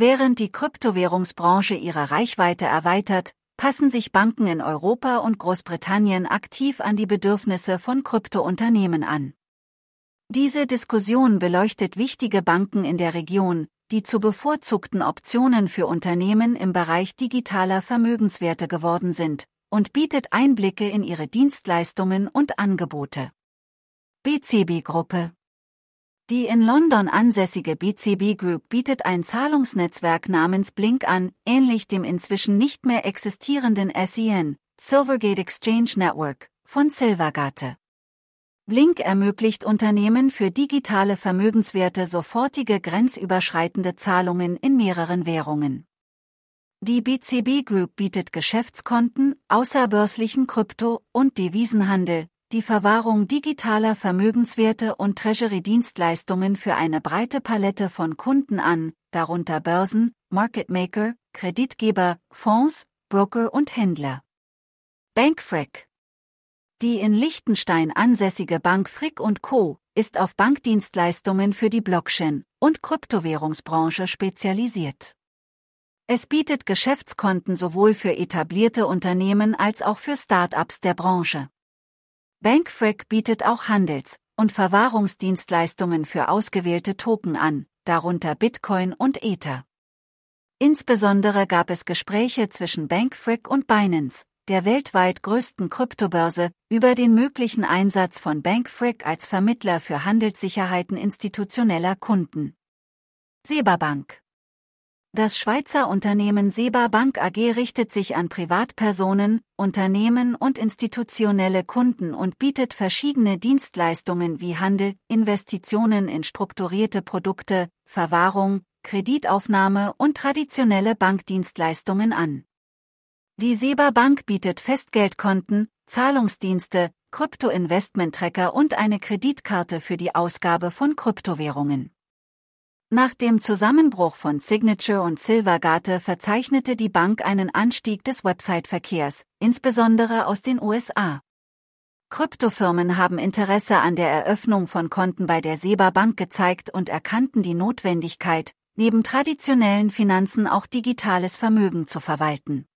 Während die Kryptowährungsbranche ihre Reichweite erweitert, passen sich Banken in Europa und Großbritannien aktiv an die Bedürfnisse von Kryptounternehmen an. Diese Diskussion beleuchtet wichtige Banken in der Region, die zu bevorzugten Optionen für Unternehmen im Bereich digitaler Vermögenswerte geworden sind, und bietet Einblicke in ihre Dienstleistungen und Angebote. BCB Gruppe Die in London ansässige BCB Group bietet ein Zahlungsnetzwerk namens Blink an, ähnlich dem inzwischen nicht mehr existierenden SEN, Silvergate Exchange Network, von Silvergate. Blink ermöglicht Unternehmen für digitale Vermögenswerte sofortige grenzüberschreitende Zahlungen in mehreren Währungen. Die BCB Group bietet Geschäftskonten, außerbörslichen Krypto- und Devisenhandel, die Verwahrung digitaler Vermögenswerte und Treasury-Dienstleistungen für eine breite Palette von Kunden an, darunter Börsen, Market Maker, Kreditgeber, Fonds, Broker und Händler. Bankfrick Die in Liechtenstein ansässige Bank Frick Co. ist auf Bankdienstleistungen für die Blockchain- und Kryptowährungsbranche spezialisiert. Es bietet Geschäftskonten sowohl für etablierte Unternehmen als auch für Start-ups der Branche. Bankfrick bietet auch Handels- und Verwahrungsdienstleistungen für ausgewählte Token an, darunter Bitcoin und Ether. Insbesondere gab es Gespräche zwischen Bankfrick und Binance, der weltweit größten Kryptobörse, über den möglichen Einsatz von Bankfrick als Vermittler für Handelssicherheiten institutioneller Kunden. Seba Bank das Schweizer Unternehmen Seba Bank AG richtet sich an Privatpersonen, Unternehmen und institutionelle Kunden und bietet verschiedene Dienstleistungen wie Handel, Investitionen in strukturierte Produkte, Verwahrung, Kreditaufnahme und traditionelle Bankdienstleistungen an. Die Seba Bank bietet Festgeldkonten, Zahlungsdienste, Krypto-Investment-Tracker und eine Kreditkarte für die Ausgabe von Kryptowährungen. Nach dem Zusammenbruch von Signature und Silvergate verzeichnete die Bank einen Anstieg des Website-Verkehrs, insbesondere aus den USA. Kryptofirmen haben Interesse an der Eröffnung von Konten bei der SEBA Bank gezeigt und erkannten die Notwendigkeit, neben traditionellen Finanzen auch digitales Vermögen zu verwalten.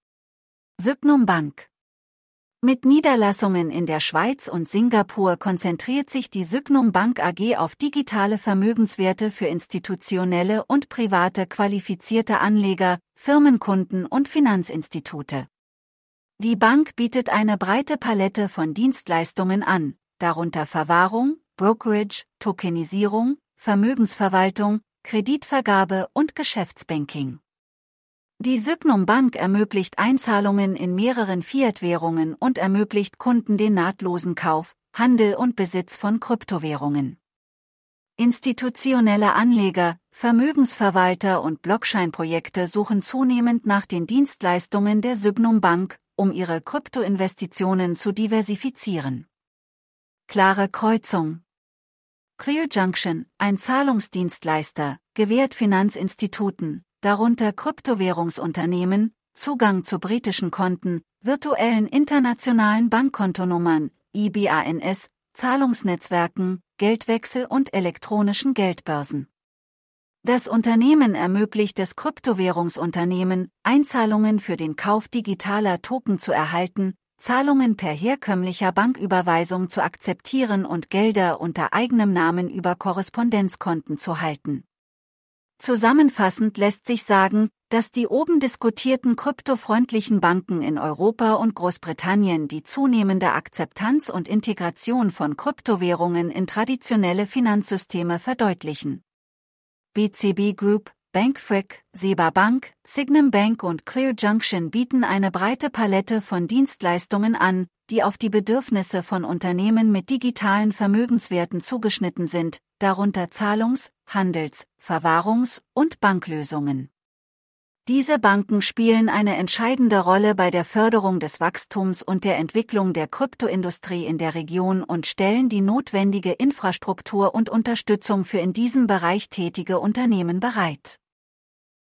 Sygnum Bank mit Niederlassungen in der Schweiz und Singapur konzentriert sich die Sygnum Bank AG auf digitale Vermögenswerte für institutionelle und private qualifizierte Anleger, Firmenkunden und Finanzinstitute. Die Bank bietet eine breite Palette von Dienstleistungen an, darunter Verwahrung, Brokerage, Tokenisierung, Vermögensverwaltung, Kreditvergabe und Geschäftsbanking. Die Sygnum Bank ermöglicht Einzahlungen in mehreren Fiat-Währungen und ermöglicht Kunden den nahtlosen Kauf, Handel und Besitz von Kryptowährungen. Institutionelle Anleger, Vermögensverwalter und Blockchain-Projekte suchen zunehmend nach den Dienstleistungen der Sygnum Bank, um ihre Kryptoinvestitionen zu diversifizieren. Klare Kreuzung Clear Junction, ein Zahlungsdienstleister, gewährt Finanzinstituten, darunter Kryptowährungsunternehmen, Zugang zu britischen Konten, virtuellen internationalen Bankkontonummern, IBANS, Zahlungsnetzwerken, Geldwechsel und elektronischen Geldbörsen. Das Unternehmen ermöglicht es Kryptowährungsunternehmen, Einzahlungen für den Kauf digitaler Token zu erhalten, Zahlungen per herkömmlicher Banküberweisung zu akzeptieren und Gelder unter eigenem Namen über Korrespondenzkonten zu halten. Zusammenfassend lässt sich sagen, dass die oben diskutierten kryptofreundlichen Banken in Europa und Großbritannien die zunehmende Akzeptanz und Integration von Kryptowährungen in traditionelle Finanzsysteme verdeutlichen. BCB Group, Bankfrick, Seba Bank, Signum Bank und Clear Junction bieten eine breite Palette von Dienstleistungen an, die auf die Bedürfnisse von Unternehmen mit digitalen Vermögenswerten zugeschnitten sind, darunter Zahlungs-, Handels-, Verwahrungs- und Banklösungen. Diese Banken spielen eine entscheidende Rolle bei der Förderung des Wachstums und der Entwicklung der Kryptoindustrie in der Region und stellen die notwendige Infrastruktur und Unterstützung für in diesem Bereich tätige Unternehmen bereit.